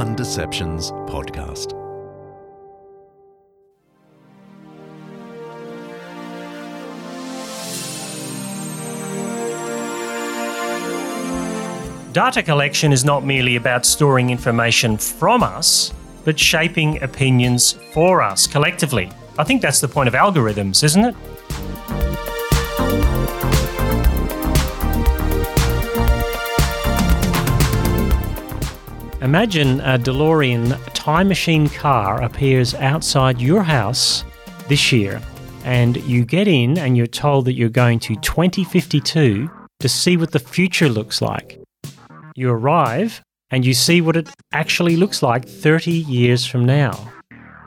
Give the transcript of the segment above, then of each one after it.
Undeceptions podcast. Data collection is not merely about storing information from us, but shaping opinions for us collectively. I think that's the point of algorithms, isn't it? Imagine a DeLorean time machine car appears outside your house this year, and you get in and you're told that you're going to 2052 to see what the future looks like. You arrive and you see what it actually looks like 30 years from now.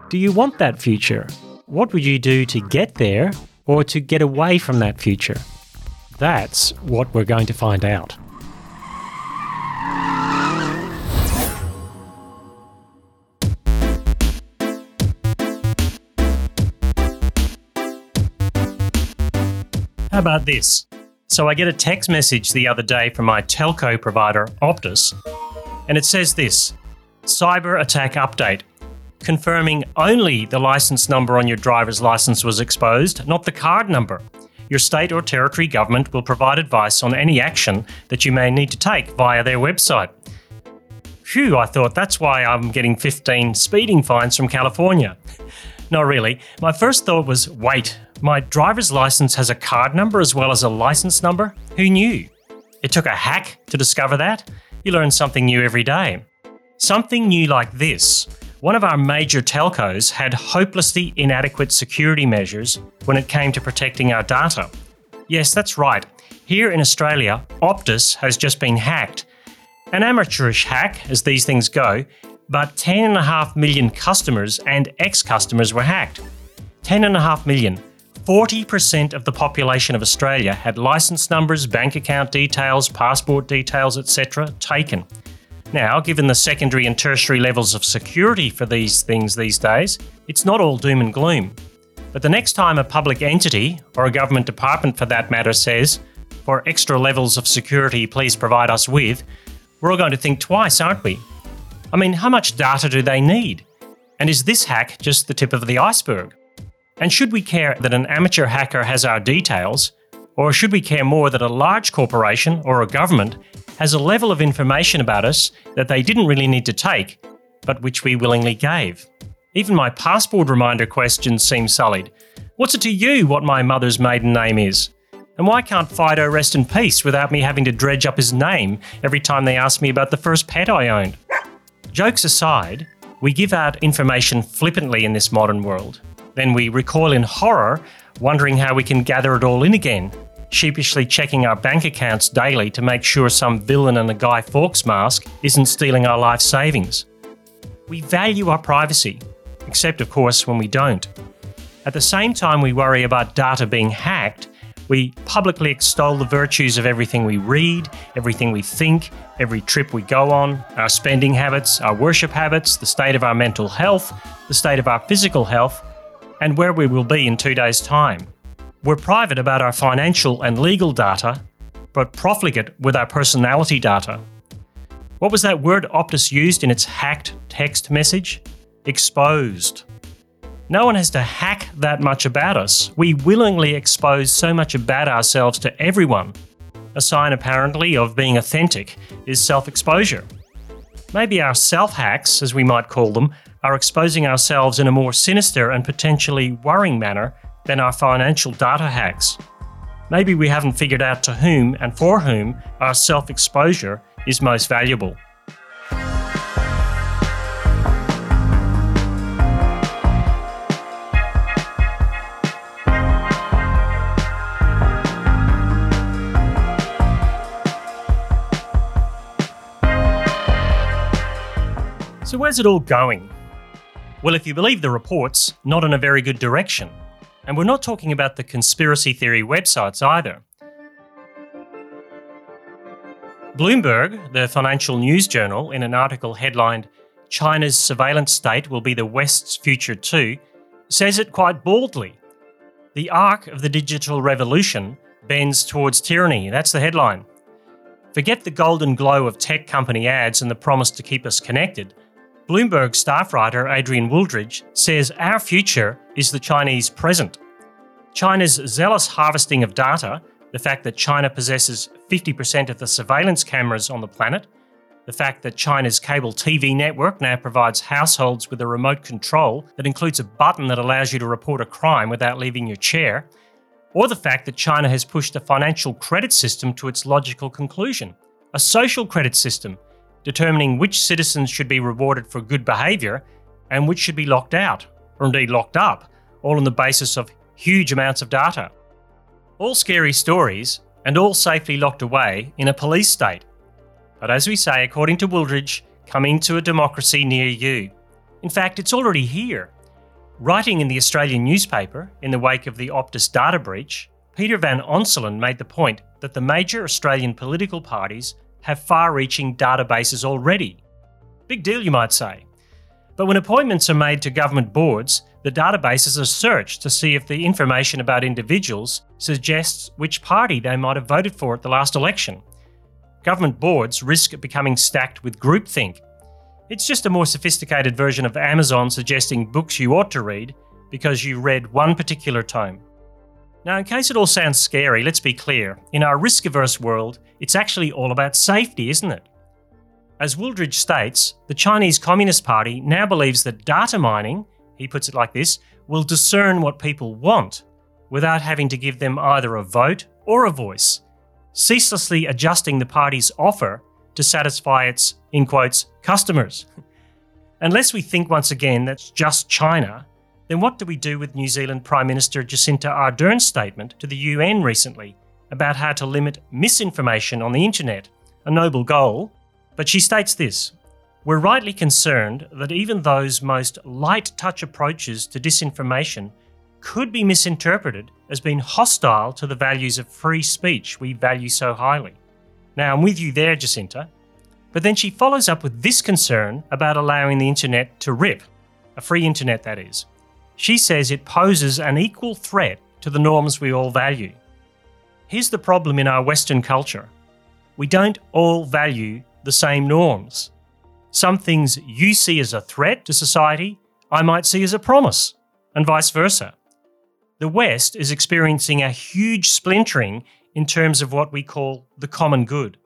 Do you want that future? What would you do to get there or to get away from that future? That's what we're going to find out. How about this? So I get a text message the other day from my telco provider, Optus, and it says this Cyber attack update, confirming only the license number on your driver's license was exposed, not the card number. Your state or territory government will provide advice on any action that you may need to take via their website. Phew, I thought that's why I'm getting 15 speeding fines from California. Not really. My first thought was wait, my driver's license has a card number as well as a license number? Who knew? It took a hack to discover that? You learn something new every day. Something new like this. One of our major telcos had hopelessly inadequate security measures when it came to protecting our data. Yes, that's right. Here in Australia, Optus has just been hacked. An amateurish hack, as these things go, but 10.5 million customers and ex customers were hacked. 10.5 million. 40% of the population of Australia had license numbers, bank account details, passport details, etc., taken. Now, given the secondary and tertiary levels of security for these things these days, it's not all doom and gloom. But the next time a public entity, or a government department for that matter, says, for extra levels of security, please provide us with, we're all going to think twice, aren't we? I mean, how much data do they need? And is this hack just the tip of the iceberg? And should we care that an amateur hacker has our details, or should we care more that a large corporation or a government has a level of information about us that they didn't really need to take, but which we willingly gave? Even my passport reminder questions seem sullied. What's it to you what my mother's maiden name is? And why can't Fido rest in peace without me having to dredge up his name every time they ask me about the first pet I owned? Jokes aside, we give out information flippantly in this modern world, then we recoil in horror, wondering how we can gather it all in again, sheepishly checking our bank accounts daily to make sure some villain in a Guy Fawkes mask isn't stealing our life savings. We value our privacy, except, of course, when we don't. At the same time, we worry about data being hacked. We publicly extol the virtues of everything we read, everything we think, every trip we go on, our spending habits, our worship habits, the state of our mental health, the state of our physical health, and where we will be in two days' time. We're private about our financial and legal data, but profligate with our personality data. What was that word Optus used in its hacked text message? Exposed. No one has to hack that much about us. We willingly expose so much about ourselves to everyone. A sign, apparently, of being authentic is self exposure. Maybe our self hacks, as we might call them, are exposing ourselves in a more sinister and potentially worrying manner than our financial data hacks. Maybe we haven't figured out to whom and for whom our self exposure is most valuable. So, where's it all going? Well, if you believe the reports, not in a very good direction. And we're not talking about the conspiracy theory websites either. Bloomberg, the financial news journal, in an article headlined China's Surveillance State Will Be the West's Future Too, says it quite baldly. The arc of the digital revolution bends towards tyranny. That's the headline. Forget the golden glow of tech company ads and the promise to keep us connected. Bloomberg staff writer Adrian Wooldridge says our future is the Chinese present. China's zealous harvesting of data, the fact that China possesses 50% of the surveillance cameras on the planet, the fact that China's cable TV network now provides households with a remote control that includes a button that allows you to report a crime without leaving your chair, or the fact that China has pushed a financial credit system to its logical conclusion, a social credit system determining which citizens should be rewarded for good behaviour and which should be locked out, or indeed locked up, all on the basis of huge amounts of data. All scary stories, and all safely locked away in a police state but as we say, according to Wooldridge, coming to a democracy near you. In fact, it's already here. Writing in the Australian newspaper in the wake of the Optus data breach, Peter Van Onselen made the point that the major Australian political parties have far reaching databases already. Big deal, you might say. But when appointments are made to government boards, the databases are searched to see if the information about individuals suggests which party they might have voted for at the last election government boards risk becoming stacked with groupthink. It's just a more sophisticated version of Amazon suggesting books you ought to read because you read one particular tome. Now, in case it all sounds scary, let's be clear. In our risk averse world, it's actually all about safety, isn't it? As Wooldridge states, the Chinese Communist Party now believes that data mining, he puts it like this, will discern what people want without having to give them either a vote or a voice ceaselessly adjusting the party's offer to satisfy its, in quotes, customers. Unless we think once again that's just China, then what do we do with New Zealand Prime Minister Jacinda Ardern's statement to the UN recently about how to limit misinformation on the internet? A noble goal, but she states this We're rightly concerned that even those most light touch approaches to disinformation could be misinterpreted as being hostile to the values of free speech we value so highly. Now, I'm with you there, Jacinta. But then she follows up with this concern about allowing the internet to rip, a free internet that is. She says it poses an equal threat to the norms we all value. Here's the problem in our Western culture we don't all value the same norms. Some things you see as a threat to society, I might see as a promise, and vice versa the West is experiencing a huge splintering in terms of what we call the common good.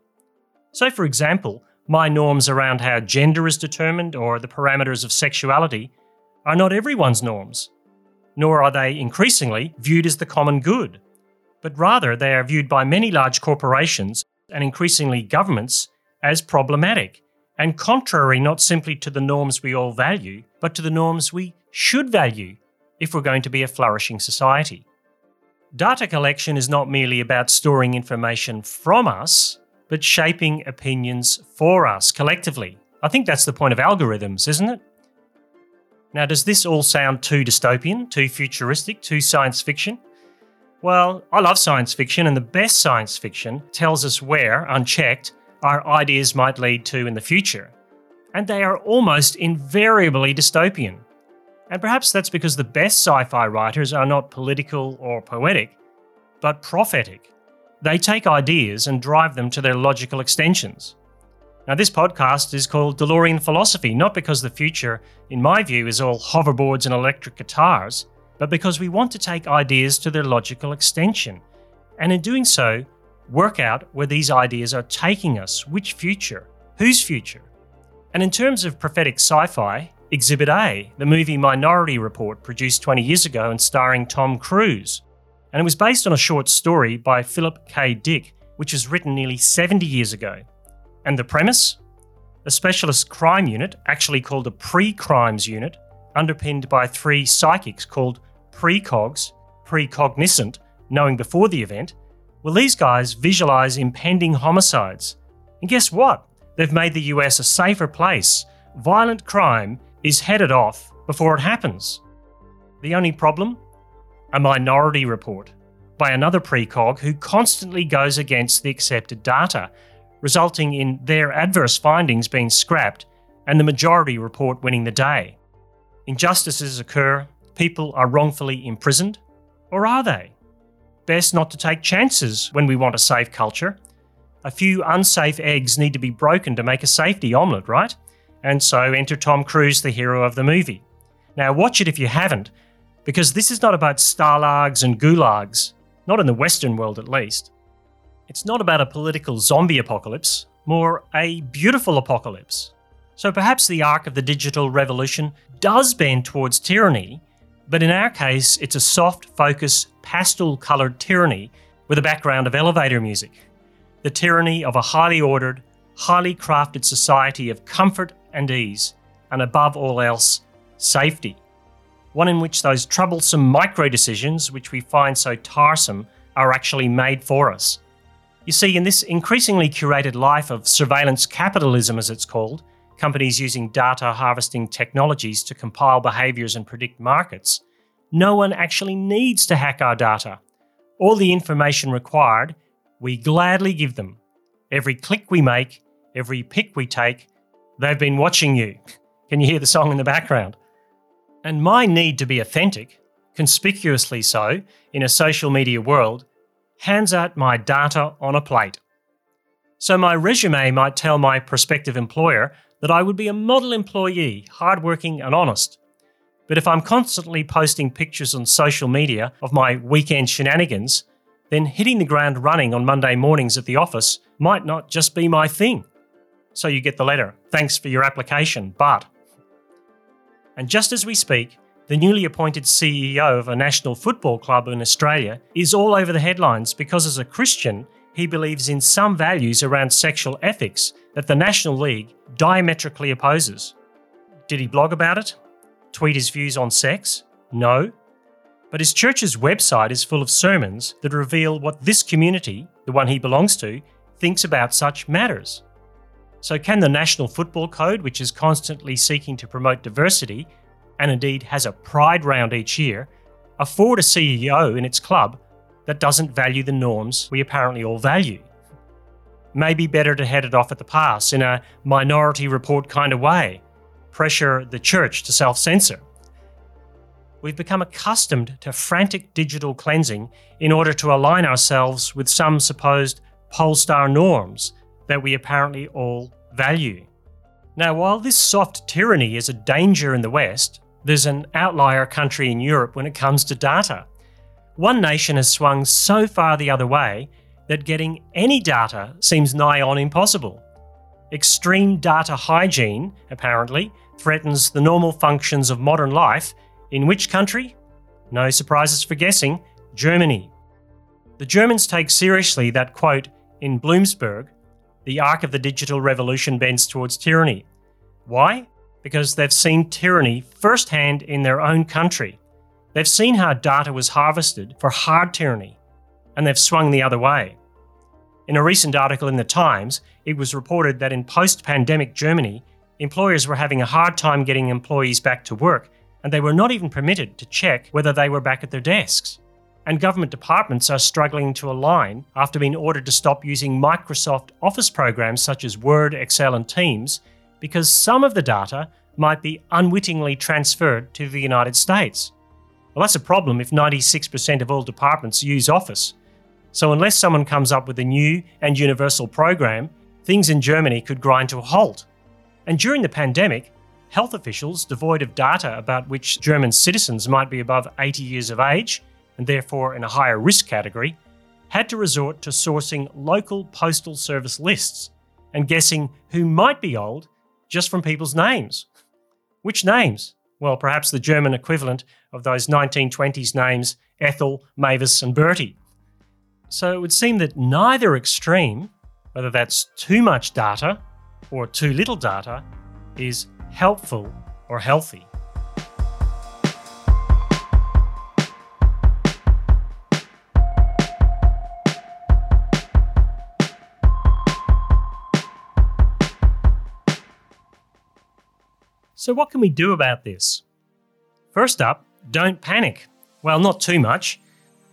So, for example, my norms around how gender is determined or the parameters of sexuality are not everyone's norms, nor are they increasingly viewed as the common good, but rather they are viewed by many large corporations and increasingly governments as problematic and contrary not simply to the norms we all value, but to the norms we should value if we're going to be a flourishing society. Data collection is not merely about storing information from us, but shaping opinions for us collectively. I think that's the point of algorithms, isn't it? Now, does this all sound too dystopian, too futuristic, too science fiction? Well, I love science fiction, and the best science fiction tells us where, unchecked, our ideas might lead to in the future. And they are almost invariably dystopian. And perhaps that's because the best sci fi writers are not political or poetic, but prophetic. They take ideas and drive them to their logical extensions. Now, this podcast is called DeLorean Philosophy, not because the future, in my view, is all hoverboards and electric guitars, but because we want to take ideas to their logical extension. And in doing so, work out where these ideas are taking us, which future, whose future. And in terms of prophetic sci fi, Exhibit A, the movie Minority Report, produced 20 years ago and starring Tom Cruise. And it was based on a short story by Philip K. Dick, which was written nearly 70 years ago. And the premise? A specialist crime unit, actually called a pre crimes unit, underpinned by three psychics called precogs, precognisant, knowing before the event. Well, these guys visualize impending homicides. And guess what? They've made the US a safer place. Violent crime is headed off before it happens. The only problem? A minority report by another precog who constantly goes against the accepted data, resulting in their adverse findings being scrapped and the majority report winning the day. Injustices occur, people are wrongfully imprisoned, or are they? Best not to take chances when we want a safe culture. A few unsafe eggs need to be broken to make a safety omelette, right? and so enter Tom Cruise, the hero of the movie. Now, watch it if you haven't, because this is not about stalags and gulags, not in the Western world at least. It's not about a political zombie apocalypse, more a beautiful apocalypse. So perhaps the arc of the digital revolution does bend towards tyranny, but in our case, it's a soft, focused, pastel coloured tyranny with a background of elevator music. The tyranny of a highly ordered, highly crafted society of comfort and ease, and above all else, safety. One in which those troublesome micro decisions, which we find so tiresome, are actually made for us. You see, in this increasingly curated life of surveillance capitalism, as it's called, companies using data harvesting technologies to compile behaviours and predict markets, no one actually needs to hack our data. All the information required, we gladly give them. Every click we make, every pick we take, they've been watching you. Can you hear the song in the background? And my need to be authentic, conspicuously so, in a social media world, hands out my data on a plate. So my resume might tell my prospective employer that I would be a model employee, hardworking and honest. But if I'm constantly posting pictures on social media of my weekend shenanigans, then hitting the ground running on Monday mornings at the office might not just be my thing. So you get the letter. Thanks for your application, but. And just as we speak, the newly appointed CEO of a national football club in Australia is all over the headlines because, as a Christian, he believes in some values around sexual ethics that the National League diametrically opposes. Did he blog about it? Tweet his views on sex? No. But his church's website is full of sermons that reveal what this community, the one he belongs to, thinks about such matters. So, can the National Football Code, which is constantly seeking to promote diversity, and indeed has a pride round each year, afford a CEO in its club that doesn't value the norms we apparently all value. Maybe better to head it off at the pass in a minority report kind of way, pressure the church to self censor. We've become accustomed to frantic digital cleansing in order to align ourselves with some supposed polestar norms that we apparently all value. Now, while this soft tyranny is a danger in the West, there's an outlier country in Europe when it comes to data. One nation has swung so far the other way that getting any data seems nigh on impossible. Extreme data hygiene, apparently, threatens the normal functions of modern life. In which country? No surprises for guessing Germany. The Germans take seriously that quote in Bloomberg the arc of the digital revolution bends towards tyranny. Why? Because they've seen tyranny firsthand in their own country. They've seen how data was harvested for hard tyranny, and they've swung the other way. In a recent article in The Times, it was reported that in post pandemic Germany, employers were having a hard time getting employees back to work, and they were not even permitted to check whether they were back at their desks. And government departments are struggling to align after being ordered to stop using Microsoft Office programs such as Word, Excel, and Teams because some of the data might be unwittingly transferred to the United States. Well, that's a problem if 96% of all departments use Office. So, unless someone comes up with a new and universal program, things in Germany could grind to a halt. And during the pandemic, health officials, devoid of data about which German citizens might be above 80 years of age and therefore in a higher risk category, had to resort to sourcing local postal service lists and guessing who might be old just from people's names. Which names? Well, perhaps the German equivalent of those 1920s names Ethel, Mavis, and Bertie. So it would seem that neither extreme, whether that's too much data or too little data, is helpful or healthy. So, what can we do about this? First up, don't panic. Well, not too much.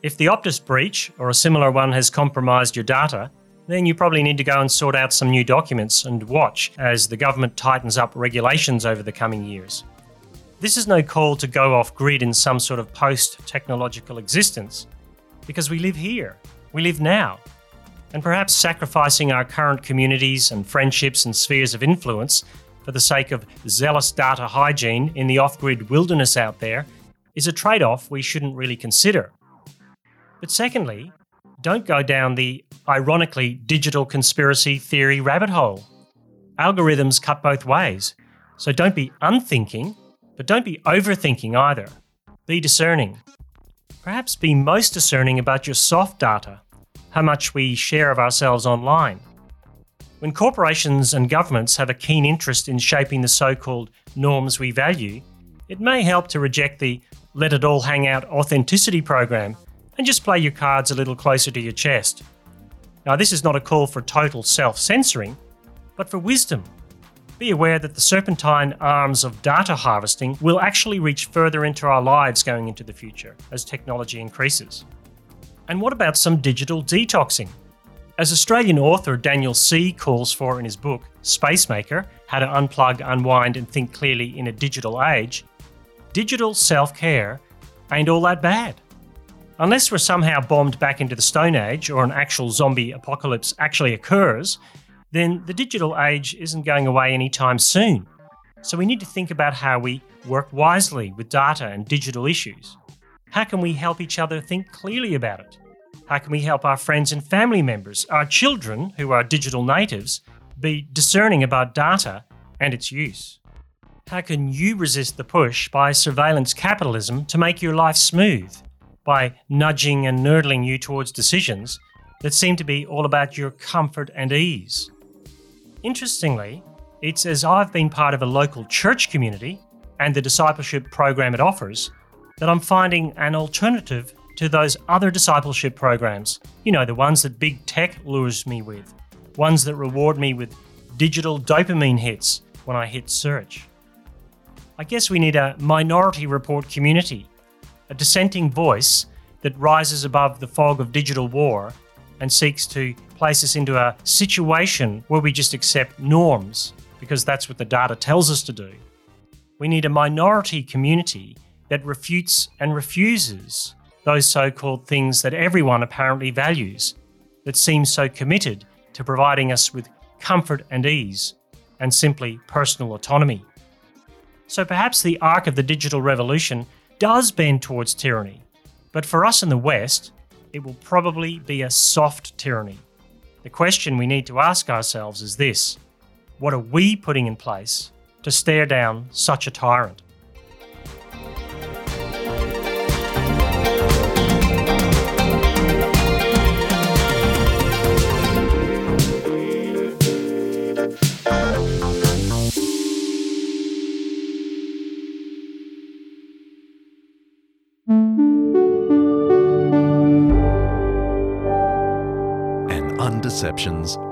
If the Optus breach or a similar one has compromised your data, then you probably need to go and sort out some new documents and watch as the government tightens up regulations over the coming years. This is no call to go off grid in some sort of post technological existence, because we live here, we live now. And perhaps sacrificing our current communities and friendships and spheres of influence for the sake of zealous data hygiene in the off grid wilderness out there is a trade off we shouldn't really consider. But secondly, don't go down the ironically digital conspiracy theory rabbit hole. Algorithms cut both ways, so don't be unthinking, but don't be overthinking either. Be discerning. Perhaps be most discerning about your soft data, how much we share of ourselves online. When corporations and governments have a keen interest in shaping the so called norms we value, it may help to reject the let it all hang out authenticity program and just play your cards a little closer to your chest. Now, this is not a call for total self censoring, but for wisdom. Be aware that the serpentine arms of data harvesting will actually reach further into our lives going into the future as technology increases. And what about some digital detoxing? As Australian author Daniel Sih calls for in his book, Spacemaker How to Unplug, Unwind, and Think Clearly in a Digital Age, digital self care ain't all that bad. Unless we're somehow bombed back into the Stone Age or an actual zombie apocalypse actually occurs, then the digital age isn't going away anytime soon. So we need to think about how we work wisely with data and digital issues. How can we help each other think clearly about it? How can we help our friends and family members, our children who are digital natives, be discerning about data and its use? How can you resist the push by surveillance capitalism to make your life smooth, by nudging and nerdling you towards decisions that seem to be all about your comfort and ease? Interestingly, it's as I've been part of a local church community and the discipleship program it offers that I'm finding an alternative to those other discipleship programs. You know, the ones that big tech lures me with, ones that reward me with digital dopamine hits when I hit search. I guess we need a minority report community, a dissenting voice that rises above the fog of digital war and seeks to place us into a situation where we just accept norms because that's what the data tells us to do. We need a minority community that refutes and refuses those so called things that everyone apparently values, that seem so committed to providing us with comfort and ease and simply personal autonomy. So perhaps the arc of the digital revolution does bend towards tyranny, but for us in the West, it will probably be a soft tyranny. The question we need to ask ourselves is this What are we putting in place to stare down such a tyrant? Podcast.